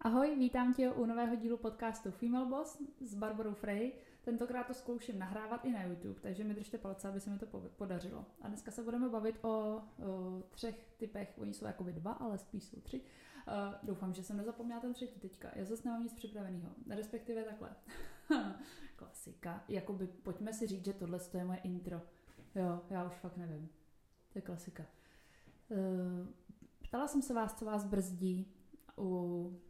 Ahoj, vítám tě u nového dílu podcastu Female Boss s Barbarou Frey. Tentokrát to zkouším nahrávat i na YouTube, takže mi držte palce, aby se mi to podařilo. A dneska se budeme bavit o, o třech typech, oni jsou jakoby dva, ale spíš jsou tři. Uh, doufám, že jsem nezapomněla ten třetí teďka. Já zase nemám nic připraveného, respektive takhle. Klasika. Jakoby, pojďme si říct, že tohle je moje intro. Jo, já už fakt nevím. To je klasika. Uh, ptala jsem se vás, co vás brzdí u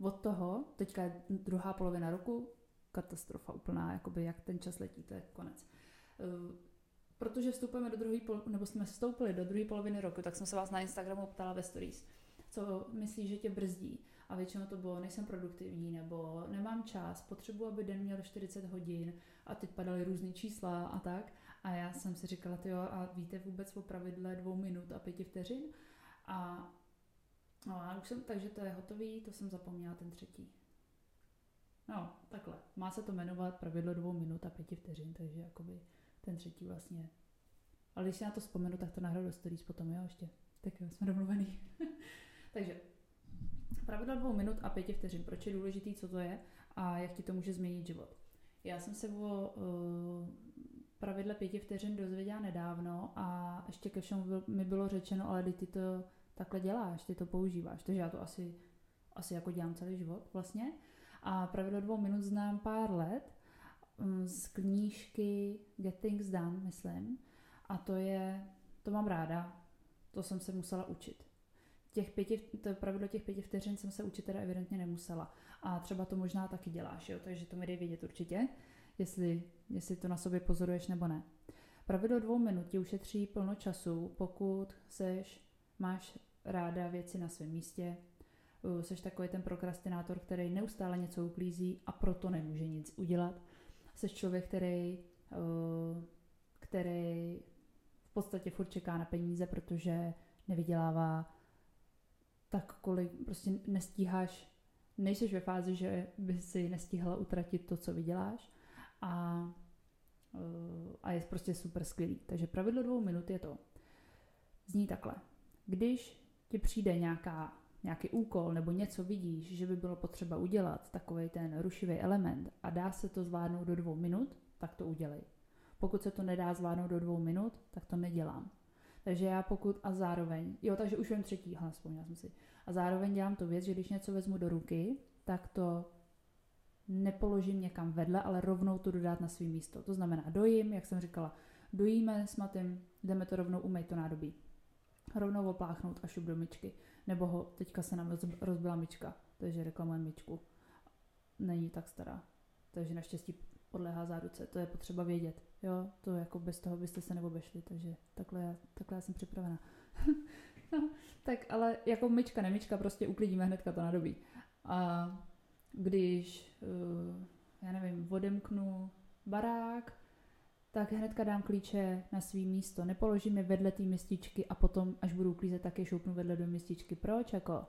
od toho, teďka je druhá polovina roku, katastrofa úplná, jakoby jak ten čas letí, to je konec. Eh, protože vstupujeme do druhé, nebo jsme vstoupili do druhé poloviny roku, tak jsem se vás na Instagramu ptala ve stories, co myslíš, že tě brzdí. A většinou to bylo, nejsem produktivní, nebo nemám čas, potřebuji, aby den měl 40 hodin a teď padaly různé čísla a tak. A já jsem si říkala, jo, a víte vůbec o pravidle dvou minut a pěti vteřin? A a už jsem, takže to je hotový, to jsem zapomněla ten třetí. No, takhle. Má se to jmenovat pravidlo dvou minut a pěti vteřin, takže jakoby ten třetí vlastně. Ale když si na to vzpomenu, tak to nahraju do stories potom, jo, ještě. Tak jo, jsme domluvený. takže pravidlo dvou minut a pěti vteřin. Proč je důležitý, co to je a jak ti to může změnit život. Já jsem se o uh, pravidle pěti vteřin dozvěděla nedávno a ještě ke všemu mi bylo řečeno, ale ty to takhle děláš, ty to používáš. Takže já to asi, asi jako dělám celý život vlastně. A pravidlo dvou minut znám pár let mm, z knížky Get Things Done, myslím. A to je, to mám ráda, to jsem se musela učit. Těch pěti, to pravidlo těch pěti vteřin jsem se učit teda evidentně nemusela. A třeba to možná taky děláš, jo? takže to mi dej vědět určitě, jestli, jestli to na sobě pozoruješ nebo ne. Pravidlo dvou minut ti ušetří plno času, pokud seš, máš ráda věci na svém místě, jsi takový ten prokrastinátor, který neustále něco uklízí a proto nemůže nic udělat. Jsi člověk, který, který v podstatě furt čeká na peníze, protože nevydělává tak, kolik prostě nestíháš, nejseš ve fázi, že by si nestihla utratit to, co vyděláš a, a je prostě super skvělý. Takže pravidlo dvou minut je to. Zní takhle. Když ti přijde nějaká, nějaký úkol nebo něco vidíš, že by bylo potřeba udělat, takový ten rušivý element a dá se to zvládnout do dvou minut, tak to udělej. Pokud se to nedá zvládnout do dvou minut, tak to nedělám. Takže já pokud a zároveň, jo, takže už vím třetí, hle, vzpomněla jsem si. A zároveň dělám tu věc, že když něco vezmu do ruky, tak to nepoložím někam vedle, ale rovnou to dodat na svý místo. To znamená dojím, jak jsem říkala, dojíme s matým, jdeme to rovnou umýt to nádobí rovnou opláchnout a šup do myčky. Nebo ho, teďka se nám rozbila myčka, takže reklamujeme myčku. Není tak stará. Takže naštěstí podléhá záruce. To je potřeba vědět. Jo, to jako bez toho byste se neobešli, takže takhle, já, takhle já jsem připravena. no, tak ale jako myčka, nemyčka, prostě uklidíme hnedka to nadobí. A když, uh, já nevím, odemknu barák, tak hnedka dám klíče na svý místo. Nepoložím je vedle té mističky a potom, až budu uklízet, tak je šoupnu vedle do mističky. Proč? Jako,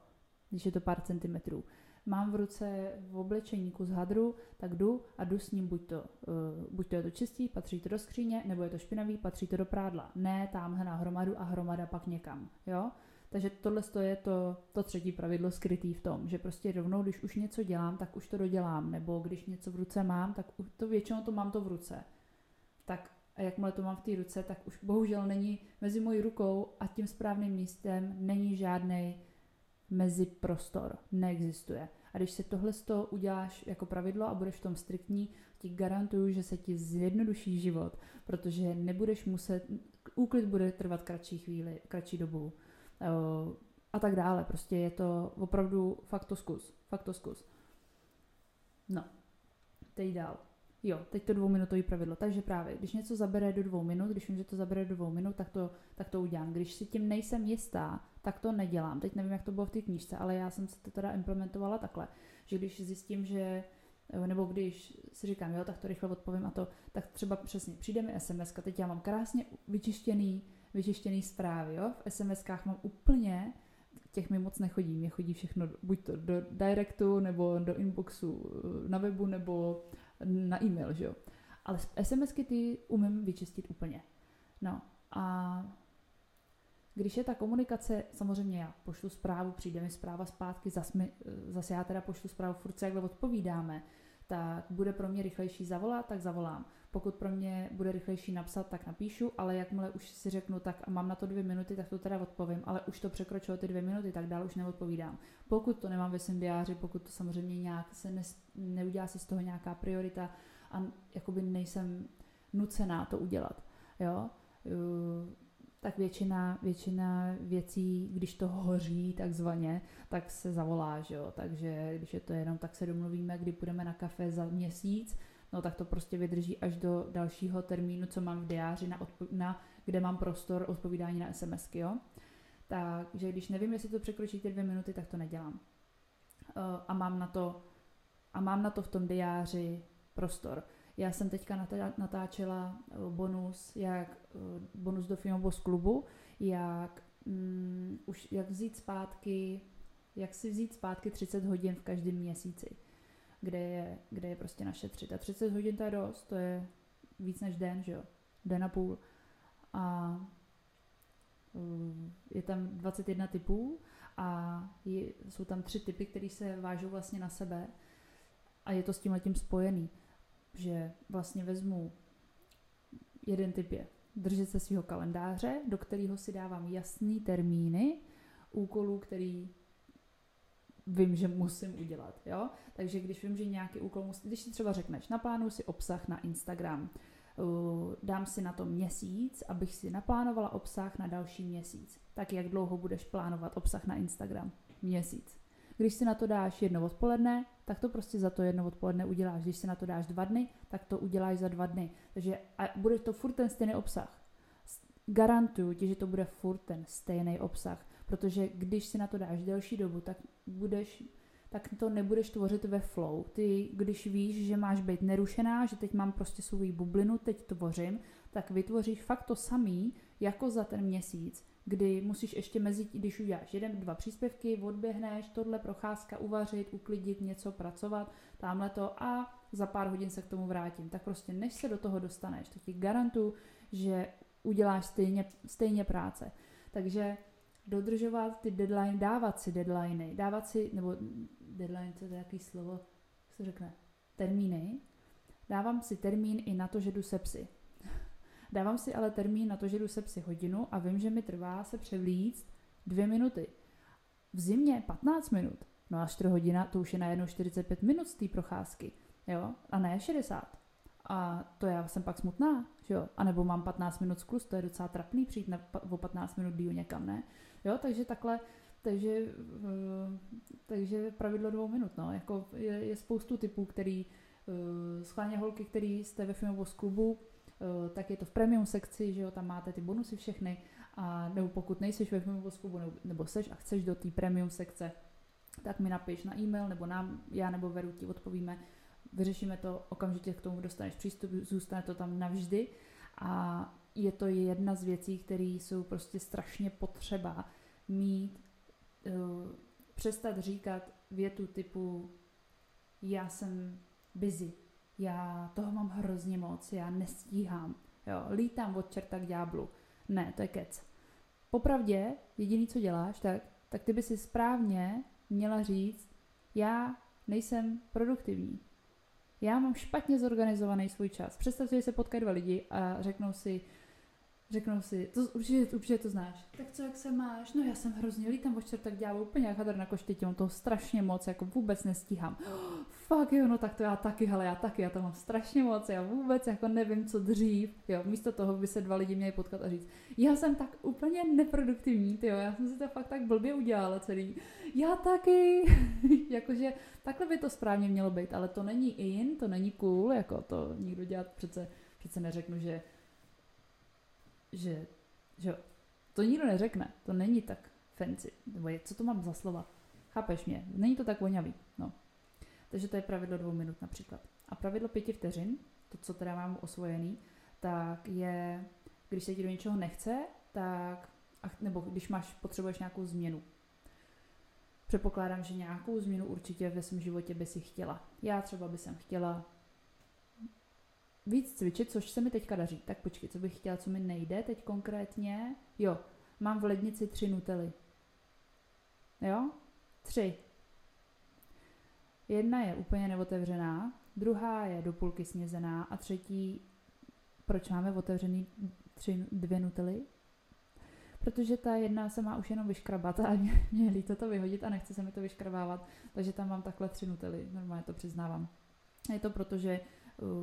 když je to pár centimetrů. Mám v ruce v oblečení kus hadru, tak jdu a jdu s ním, buď to, uh, buď to je to čistý, patří to do skříně, nebo je to špinavý, patří to do prádla. Ne tamhle na hromadu a hromada pak někam. Jo? Takže tohle je to, to třetí pravidlo skrytý v tom, že prostě rovnou, když už něco dělám, tak už to dodělám, nebo když něco v ruce mám, tak to většinou to mám to v ruce tak a jakmile to mám v té ruce, tak už bohužel není mezi mojí rukou a tím správným místem není žádný mezi prostor. Neexistuje. A když se tohle z toho uděláš jako pravidlo a budeš v tom striktní, ti garantuju, že se ti zjednoduší život, protože nebudeš muset, úklid bude trvat kratší chvíli, kratší dobu a tak dále. Prostě je to opravdu fakt to zkus. Fakt to zkus. No, teď dál. Jo, teď to dvouminutový pravidlo. Takže právě, když něco zabere do dvou minut, když vím, že to zabere do dvou minut, tak to, tak to udělám. Když si tím nejsem jistá, tak to nedělám. Teď nevím, jak to bylo v té knížce, ale já jsem se to teda implementovala takhle, že když zjistím, že nebo když si říkám, jo, tak to rychle odpovím a to, tak třeba přesně přijde mi SMS, teď já mám krásně vyčištěný, vyčištěný zprávy, jo, v SMSkách mám úplně, těch mi moc nechodí, mě chodí všechno buď to do directu, nebo do inboxu na webu, nebo na e-mail, že jo. Ale SMSky ty umím vyčistit úplně. No a Když je ta komunikace, samozřejmě já pošlu zprávu, přijde mi zpráva zpátky, zase, mi, zase já teda pošlu zprávu, furt se jakhle odpovídáme, tak bude pro mě rychlejší zavolat, tak zavolám. Pokud pro mě bude rychlejší napsat, tak napíšu, ale jakmile už si řeknu, tak mám na to dvě minuty, tak to teda odpovím, ale už to překročilo ty dvě minuty, tak dál už neodpovídám. Pokud to nemám ve svém diáři, pokud to samozřejmě nějak se ne, neudělá si z toho nějaká priorita a jakoby nejsem nucená to udělat, jo, tak většina, většina věcí, když to hoří takzvaně, tak se zavolá, že jo? takže když je to jenom, tak se domluvíme, kdy půjdeme na kafe za měsíc, no tak to prostě vydrží až do dalšího termínu, co mám v diáři, na, odpo- na kde mám prostor odpovídání na SMSky, jo. Takže když nevím, jestli to překročí ty dvě minuty, tak to nedělám. Uh, a mám na to a mám na to v tom diáři prostor. Já jsem teďka natáčela eh, bonus, jak eh, bonus do Filmobos klubu, jak mm, už jak vzít zpátky, jak si vzít zpátky 30 hodin v každém měsíci, kde je, kde je prostě našetřit. A 30 hodin to je dost, to je víc než den, že jo, den a půl. A eh, je tam 21 typů a je, jsou tam tři typy, které se vážou vlastně na sebe a je to s tím letím spojený že vlastně vezmu jeden typ je držet se svého kalendáře, do kterého si dávám jasný termíny úkolů, který vím, že musím udělat. Jo? Takže když vím, že nějaký úkol musí, když si třeba řekneš, naplánuji si obsah na Instagram, dám si na to měsíc, abych si naplánovala obsah na další měsíc. Tak jak dlouho budeš plánovat obsah na Instagram? Měsíc. Když si na to dáš jedno odpoledne, tak to prostě za to jedno odpoledne uděláš. Když si na to dáš dva dny, tak to uděláš za dva dny. Takže a bude to furt ten stejný obsah. Garantuju ti, že to bude furt ten stejný obsah, protože když si na to dáš delší dobu, tak budeš tak to nebudeš tvořit ve flow. Ty, když víš, že máš být nerušená, že teď mám prostě svou bublinu, teď tvořím, tak vytvoříš fakt to samý, jako za ten měsíc, kdy musíš ještě mezi, když uděláš jeden, dva příspěvky, odběhneš, tohle procházka, uvařit, uklidit, něco, pracovat, tamhle to a za pár hodin se k tomu vrátím. Tak prostě než se do toho dostaneš, tak ti garantuju, že uděláš stejně, stejně práce. Takže dodržovat ty deadline, dávat si deadliny, dávat si, nebo deadline, to je jaký slovo, jak se řekne, termíny. Dávám si termín i na to, že jdu se psy. Dávám si ale termín na to, že jdu se psy hodinu a vím, že mi trvá se převlíct dvě minuty. V zimě 15 minut. No a 4 hodina, to už je najednou 45 minut z té procházky. Jo? A ne 60. A to já jsem pak smutná, že jo? A nebo mám 15 minut sklus, to je docela trapný přijít na, o 15 minut díl někam, ne? Jo, takže takhle, takže, uh, takže pravidlo dvou minut, no. Jako je, je spoustu typů, který, uh, schválně holky, který jste ve Filmovos klubu, Eh, tak je to v premium sekci, že jo, tam máte ty bonusy všechny, a nebo pokud nejseš ve Filmovou klubu nebo, nebo seš a chceš do té premium sekce, tak mi napiš na e-mail, nebo nám, já nebo Veru ti odpovíme, vyřešíme to, okamžitě k tomu dostaneš přístup, zůstane to tam navždy. A je to jedna z věcí, které jsou prostě strašně potřeba mít, uh, přestat říkat větu typu já jsem busy, já toho mám hrozně moc, já nestíhám, jo, lítám od čerta k ďáblu. Ne, to je kec. Popravdě, jediný, co děláš, tak, tak ty by si správně měla říct, já nejsem produktivní. Já mám špatně zorganizovaný svůj čas. Představ si, že se potkají dva lidi a řeknou si, Řeknou si, to určitě, určitě to znáš. Tak co, jak se máš? No já jsem hrozně lítám o tak dělám úplně jak hadr na koštětě, on toho strašně moc, jako vůbec nestíhám. Oh, fakt jo, no tak to já taky, ale já taky, já to mám strašně moc, já vůbec jako nevím, co dřív. Jo, místo toho by se dva lidi měli potkat a říct, já jsem tak úplně neproduktivní, tyjo, já jsem si to fakt tak blbě udělala celý. Já taky. Jakože takhle by to správně mělo být, ale to není in, to není cool, jako to nikdo dělat přece, přece neřeknu, že že, že to nikdo neřekne, to není tak fancy, nebo je, co to mám za slova, chápeš mě, není to tak voňavý, no. Takže to je pravidlo dvou minut například. A pravidlo pěti vteřin, to, co teda mám osvojený, tak je, když se ti do něčeho nechce, tak, nebo když máš, potřebuješ nějakou změnu. Předpokládám, že nějakou změnu určitě ve svém životě by si chtěla. Já třeba by jsem chtěla víc cvičit, což se mi teďka daří. Tak počkej, co bych chtěla, co mi nejde teď konkrétně? Jo, mám v lednici tři nutely. Jo? Tři. Jedna je úplně neotevřená, druhá je do půlky snězená a třetí, proč máme otevřený tři, dvě nutely? Protože ta jedna se má už jenom vyškrabat a mě, mě líto to vyhodit a nechce se mi to vyškrabávat, takže tam mám takhle tři nutely, normálně to přiznávám. Je to proto, že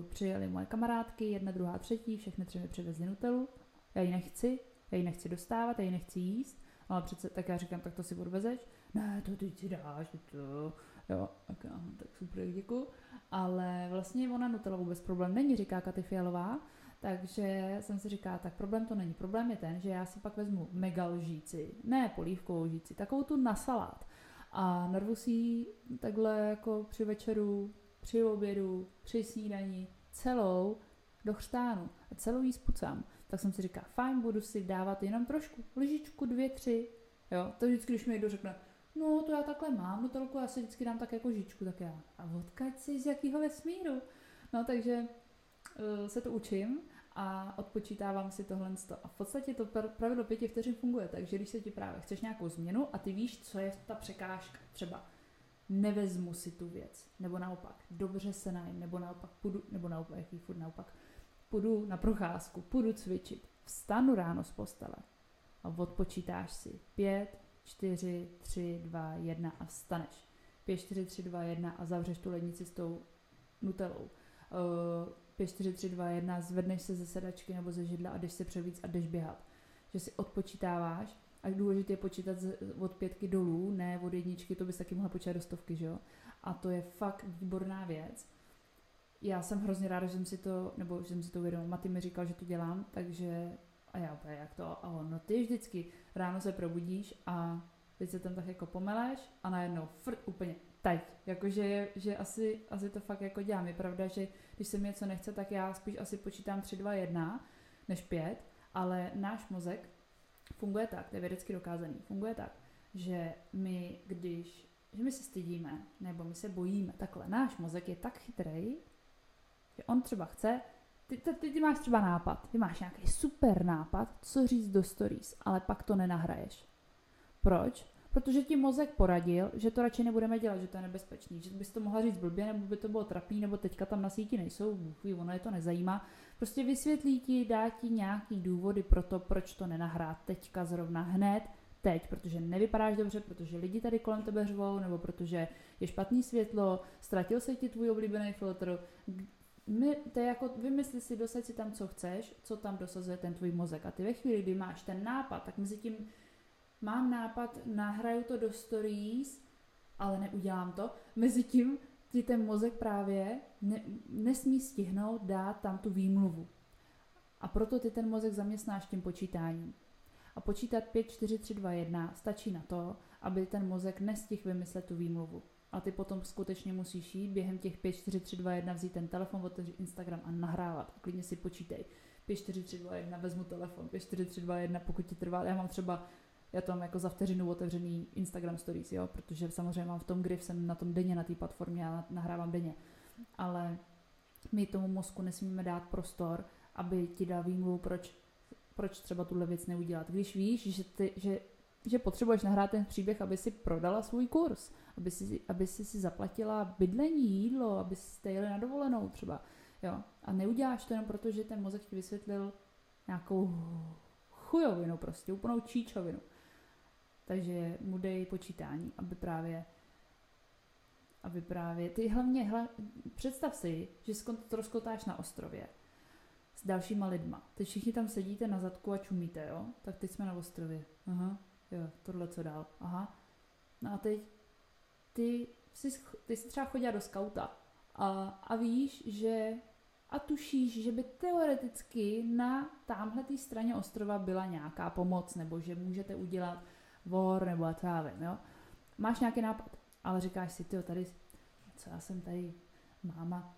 přijeli moje kamarádky, jedna, druhá, třetí, všechny tři mi přivezli nutelu, já ji nechci, já ji nechci dostávat, já ji nechci jíst, ale přece tak já říkám, tak to si odvezeš, ne, to ty si dáš, to, jo, tak, tak super, děkuji. Ale vlastně ona Nutella vůbec problém není, říká Katy Fialová, takže jsem si říkala, tak problém to není. Problém je ten, že já si pak vezmu mega lžíci, ne polívkovou lžíci, takovou tu na salát. A narvu si takhle jako při večeru, při obědu, při snídani, celou do chřtánu a celou jí spucám. Tak jsem si říkala, fajn, budu si dávat jenom trošku, lžičku, dvě, tři. Jo, to vždycky, když mi někdo řekne, no to já takhle mám, no to já si vždycky dám tak jako žičku, tak já, a odkaď jsi z jakého vesmíru? No takže uh, se to učím a odpočítávám si tohle. A v podstatě to pravidlo pěti vteřin funguje, takže když se ti právě chceš nějakou změnu a ty víš, co je ta překážka, třeba nevezmu si tu věc, nebo naopak, dobře se najím, nebo naopak půjdu, nebo naopak, jaký furt naopak, půjdu na procházku, půjdu cvičit, vstanu ráno z postele a odpočítáš si pět, čtyři, tři, dva, jedna a vstaneš. Pět, čtyři, tři, dva, jedna a zavřeš tu lednici s tou nutelou. Uh, 5, 4, 3, 2, 1, zvedneš se ze sedačky nebo ze židla a jdeš se převíc a jdeš běhat. Že si odpočítáváš a důležité je počítat od pětky dolů, ne od jedničky, to bys taky mohla počítat do stovky, že jo? A to je fakt výborná věc. Já jsem hrozně ráda, že jsem si to, nebo že jsem si to uvědomila. Maty mi říkal, že to dělám, takže a já úplně, jak to? A on, no ty vždycky ráno se probudíš a teď se tam tak jako pomeleš a najednou frt úplně teď. Jakože že asi, asi to fakt jako dělám. Je pravda, že když se mi něco nechce, tak já spíš asi počítám 3, 2, 1 než 5, ale náš mozek funguje tak, to je vědecky dokázaný, funguje tak, že my, když že my se stydíme, nebo my se bojíme, takhle, náš mozek je tak chytrý, že on třeba chce, ty, ty, ty, ty máš třeba nápad, ty máš nějaký super nápad, co říct do stories, ale pak to nenahraješ. Proč? protože ti mozek poradil, že to radši nebudeme dělat, že to je nebezpečný, že bys to mohla říct blbě, nebo by to bylo trapný, nebo teďka tam na síti nejsou, bůh ono je to nezajímá. Prostě vysvětlí ti, dá ti nějaký důvody pro to, proč to nenahrát teďka zrovna hned, teď, protože nevypadáš dobře, protože lidi tady kolem tebe řvou, nebo protože je špatný světlo, ztratil se ti tvůj oblíbený filtr. My, to je jako, vymysli si, dosaď si tam, co chceš, co tam dosazuje ten tvůj mozek. A ty ve chvíli, kdy máš ten nápad, tak mezi tím mám nápad, nahraju to do stories, ale neudělám to. Mezitím ti ten mozek právě ne, nesmí stihnout dát tam tu výmluvu. A proto ty ten mozek zaměstnáš tím počítáním. A počítat 5, 4, 3, 2, 1 stačí na to, aby ten mozek nestihl vymyslet tu výmluvu. A ty potom skutečně musíš jít během těch 5, 4, 3, 2, 1 vzít ten telefon, otevřít Instagram a nahrávat. A klidně si počítej. 5, 4, 3, 2, 1, vezmu telefon. 5, 4, 3, 2, 1, pokud ti trvá. Já mám třeba já tam jako za vteřinu otevřený Instagram stories, jo, protože samozřejmě mám v tom grif, jsem na tom denně na té platformě a nahrávám denně. Ale my tomu mozku nesmíme dát prostor, aby ti dal výmluvu, proč, proč třeba tuhle věc neudělat. Když víš, že, ty, že, že potřebuješ nahrát ten příběh, aby si prodala svůj kurz, aby si, aby si, si zaplatila bydlení, jídlo, aby si jeli na dovolenou třeba. Jo. A neuděláš to jenom proto, že ten mozek ti vysvětlil nějakou chujovinu prostě, úplnou číčovinu. Takže mu dej počítání, aby právě aby právě, ty hlavně, hla, představ si, že rozkotáš na ostrově s dalšíma lidma. Teď všichni tam sedíte na zadku a čumíte, jo? Tak teď jsme na ostrově. Aha, jo, tohle co dál. Aha. No a teď ty jsi, ty jsi třeba chodila do skauta a, a víš, že a tušíš, že by teoreticky na tamhle straně ostrova byla nějaká pomoc, nebo že můžete udělat vor nebo co já vím, jo. Máš nějaký nápad, ale říkáš si, ty tady, co já jsem tady máma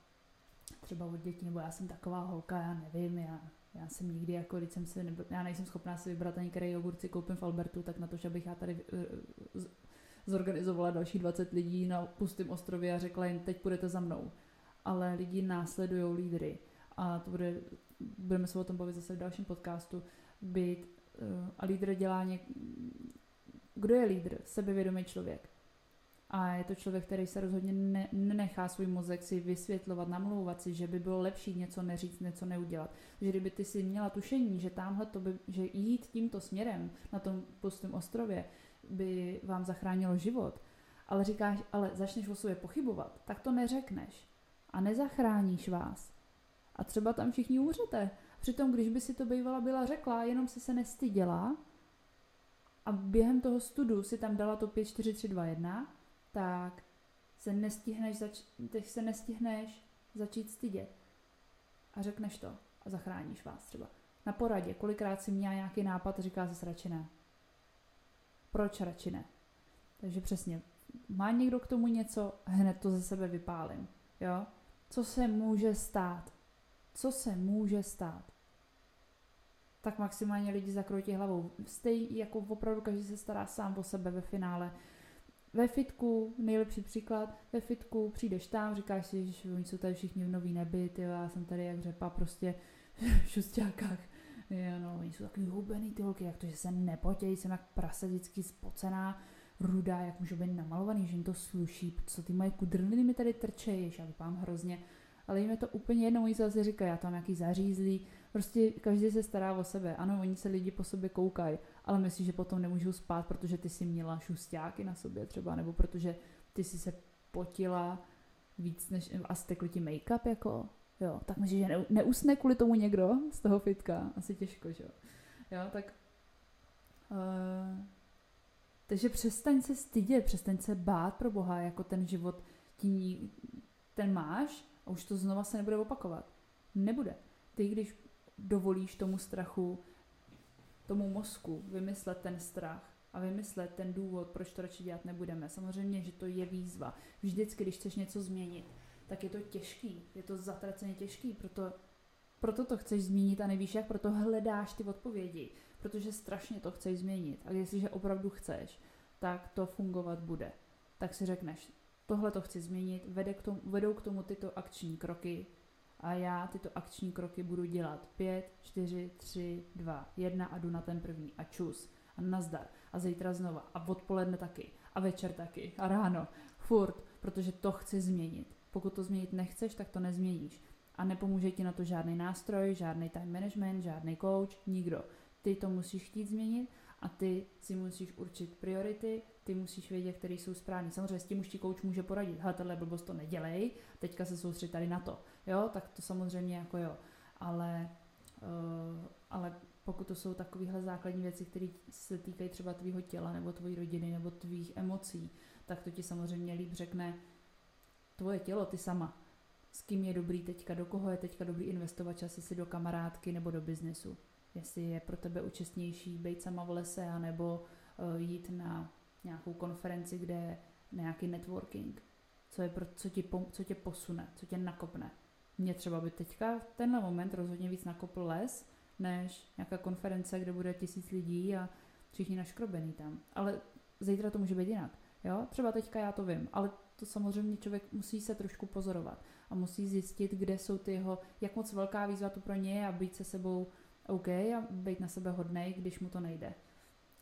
třeba od dětí, nebo já jsem taková holka, já nevím, já, já jsem nikdy jako, když jsem si, nebo, já nejsem schopná si vybrat ani který jogurt si koupím v Albertu, tak na to, že bych já tady uh, zorganizovala další 20 lidí na pustém ostrově a řekla jim, teď půjdete za mnou. Ale lidi následují lídry a to bude, budeme se o tom bavit zase v dalším podcastu, být uh, a lídr dělá něk... Kdo je lídr? Sebevědomý člověk. A je to člověk, který se rozhodně ne, nenechá svůj mozek si vysvětlovat, namlouvat si, že by bylo lepší něco neříct, něco neudělat. Že kdyby ty si měla tušení, že tamhle to by, že jít tímto směrem na tom pustém ostrově by vám zachránilo život, ale říkáš, ale začneš o sobě pochybovat, tak to neřekneš a nezachráníš vás. A třeba tam všichni umřete. Přitom, když by si to bývala byla řekla, jenom si se nestyděla a během toho studu si tam dala to 5, 4, 3, 2, 1, tak se nestihneš, zač- se nestihneš začít stydět. A řekneš to a zachráníš vás třeba. Na poradě, kolikrát si měla nějaký nápad a říká se radši ne. Proč radši ne? Takže přesně, má někdo k tomu něco, hned to ze sebe vypálím. Jo? Co se může stát? Co se může stát? Tak maximálně lidi zakrotí hlavou. Stej, jako opravdu každý se stará sám o sebe ve finále. Ve fitku, nejlepší příklad, ve fitku přijdeš tam, říkáš si, že oni jsou tady všichni v nový nebi, ty já jsem tady jak řepa prostě v šustákách. Jo, no, oni jsou takový hubený ty holky, jak to, že se nepotějí, jsem jak prase vždycky spocená, rudá, jak můžu být namalovaný, že jim to sluší, co ty moje kudrliny mi tady trčejí, já vypadám hrozně, ale jim je to úplně jedno, oni se zase říkají, já tam nějaký zařízlý, prostě každý se stará o sebe, ano, oni se lidi po sobě koukají, ale myslíš, že potom nemůžou spát, protože ty si měla šustáky na sobě třeba, nebo protože ty si se potila víc než, a stekl ti make-up, jako, jo, tak myslíš, že neusne kvůli tomu někdo z toho fitka, asi těžko, že jo, jo, tak uh, takže přestaň se stydět, přestaň se bát pro Boha, jako ten život ti, ten máš a už to znova se nebude opakovat. Nebude. Ty, když dovolíš tomu strachu, tomu mozku vymyslet ten strach a vymyslet ten důvod, proč to radši dělat nebudeme. Samozřejmě, že to je výzva. Vždycky, když chceš něco změnit, tak je to těžký, je to zatraceně těžký, proto, proto to chceš změnit a nevíš jak, proto hledáš ty odpovědi, protože strašně to chceš změnit. A jestliže opravdu chceš, tak to fungovat bude. Tak si řekneš, tohle to chci změnit, vede k tomu, vedou k tomu tyto akční kroky a já tyto akční kroky budu dělat 5, 4, 3, 2, 1 a jdu na ten první a čus. A nazdar. A zítra znova. A odpoledne taky. A večer taky. A ráno, furt, protože to chci změnit. Pokud to změnit nechceš, tak to nezměníš. A nepomůže ti na to žádný nástroj, žádný time management, žádný coach, nikdo. Ty to musíš chtít změnit a ty si musíš určit priority, ty musíš vědět, které jsou správné. Samozřejmě s tím už ti coach může poradit, hele, tohle blbost to nedělej, teďka se soustředit tady na to, jo, tak to samozřejmě jako jo, ale, uh, ale pokud to jsou takovéhle základní věci, které se týkají třeba tvýho těla, nebo tvojí rodiny, nebo tvých emocí, tak to ti samozřejmě líp řekne tvoje tělo, ty sama. S kým je dobrý teďka, do koho je teďka dobrý investovat čas, jestli do kamarádky nebo do biznesu jestli je pro tebe účastnější být sama v lese, anebo uh, jít na nějakou konferenci, kde je nějaký networking, co, je pro, co, ti, co tě posune, co tě nakopne. Mě třeba by teďka v tenhle moment rozhodně víc nakopl les, než nějaká konference, kde bude tisíc lidí a všichni naškrobený tam. Ale zítra to může být jinak. Jo? Třeba teďka já to vím, ale to samozřejmě člověk musí se trošku pozorovat a musí zjistit, kde jsou ty jeho, jak moc velká výzva to pro ně je a být se sebou OK a být na sebe hodnej, když mu to nejde.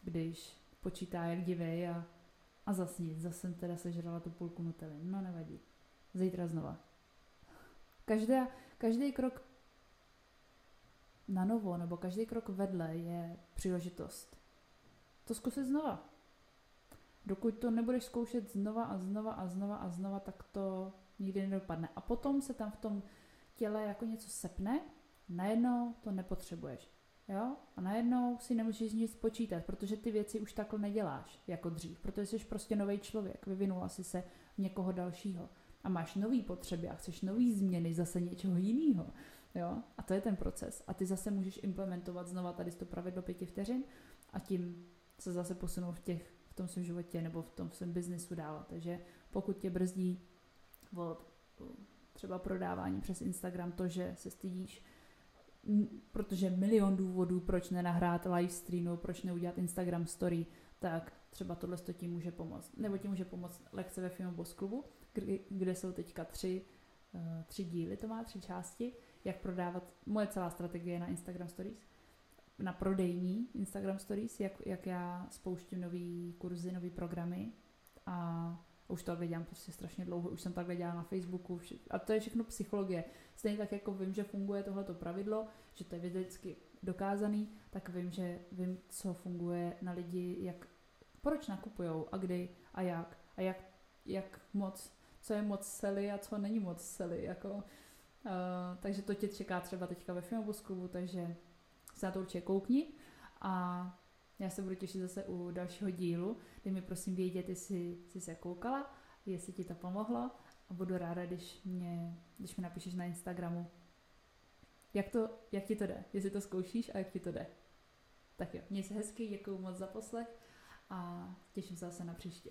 Když počítá, jak divej a, a zas nic, zase jsem teda sežrala tu půlku nutely. No nevadí. Zítra znova. Každá, každý krok na novo, nebo každý krok vedle je příležitost. To zkusit znova. Dokud to nebudeš zkoušet znova a znova a znova a znova, tak to nikdy nedopadne. A potom se tam v tom těle jako něco sepne najednou to nepotřebuješ. Jo? A najednou si nemůžeš nic počítat, protože ty věci už takhle neděláš jako dřív, protože jsi prostě nový člověk, vyvinula si se někoho dalšího a máš nový potřeby a chceš nový změny zase něčeho jiného. Jo? A to je ten proces. A ty zase můžeš implementovat znova tady to pravidlo pěti vteřin a tím se zase posunout v, těch, v tom svém životě nebo v tom svém biznesu dál. Takže pokud tě brzdí od třeba prodávání přes Instagram to, že se stydíš, protože milion důvodů, proč nenahrát live streamu, proč neudělat Instagram story, tak třeba tohle to ti může pomoct. Nebo ti může pomoct lekce ve Filmu Boss klubu, kde jsou teďka tři, tři díly, to má tři části, jak prodávat moje celá strategie na Instagram stories. na prodejní Instagram Stories, jak, jak já spouštím nový kurzy, nový programy a už to dělám prostě strašně dlouho, už jsem takhle dělala na Facebooku a to je všechno psychologie. Stejně tak jako vím, že funguje tohleto pravidlo, že to je vědecky dokázaný, tak vím, že vím, co funguje na lidi, jak, proč nakupujou a kdy a jak. A jak, jak moc, co je moc sely a co není moc sely, jako, uh, takže to tě čeká třeba teďka ve Filmobus takže se na to určitě koukni. A já se budu těšit zase u dalšího dílu, kdy mi prosím vědět, jestli jsi se koukala, jestli ti to pomohlo a budu ráda, když, mě, když mi napíšeš na Instagramu, jak, to, jak ti to jde, jestli to zkoušíš a jak ti to jde. Tak jo, měj se hezky, děkuji moc za poslech a těším se zase na příště.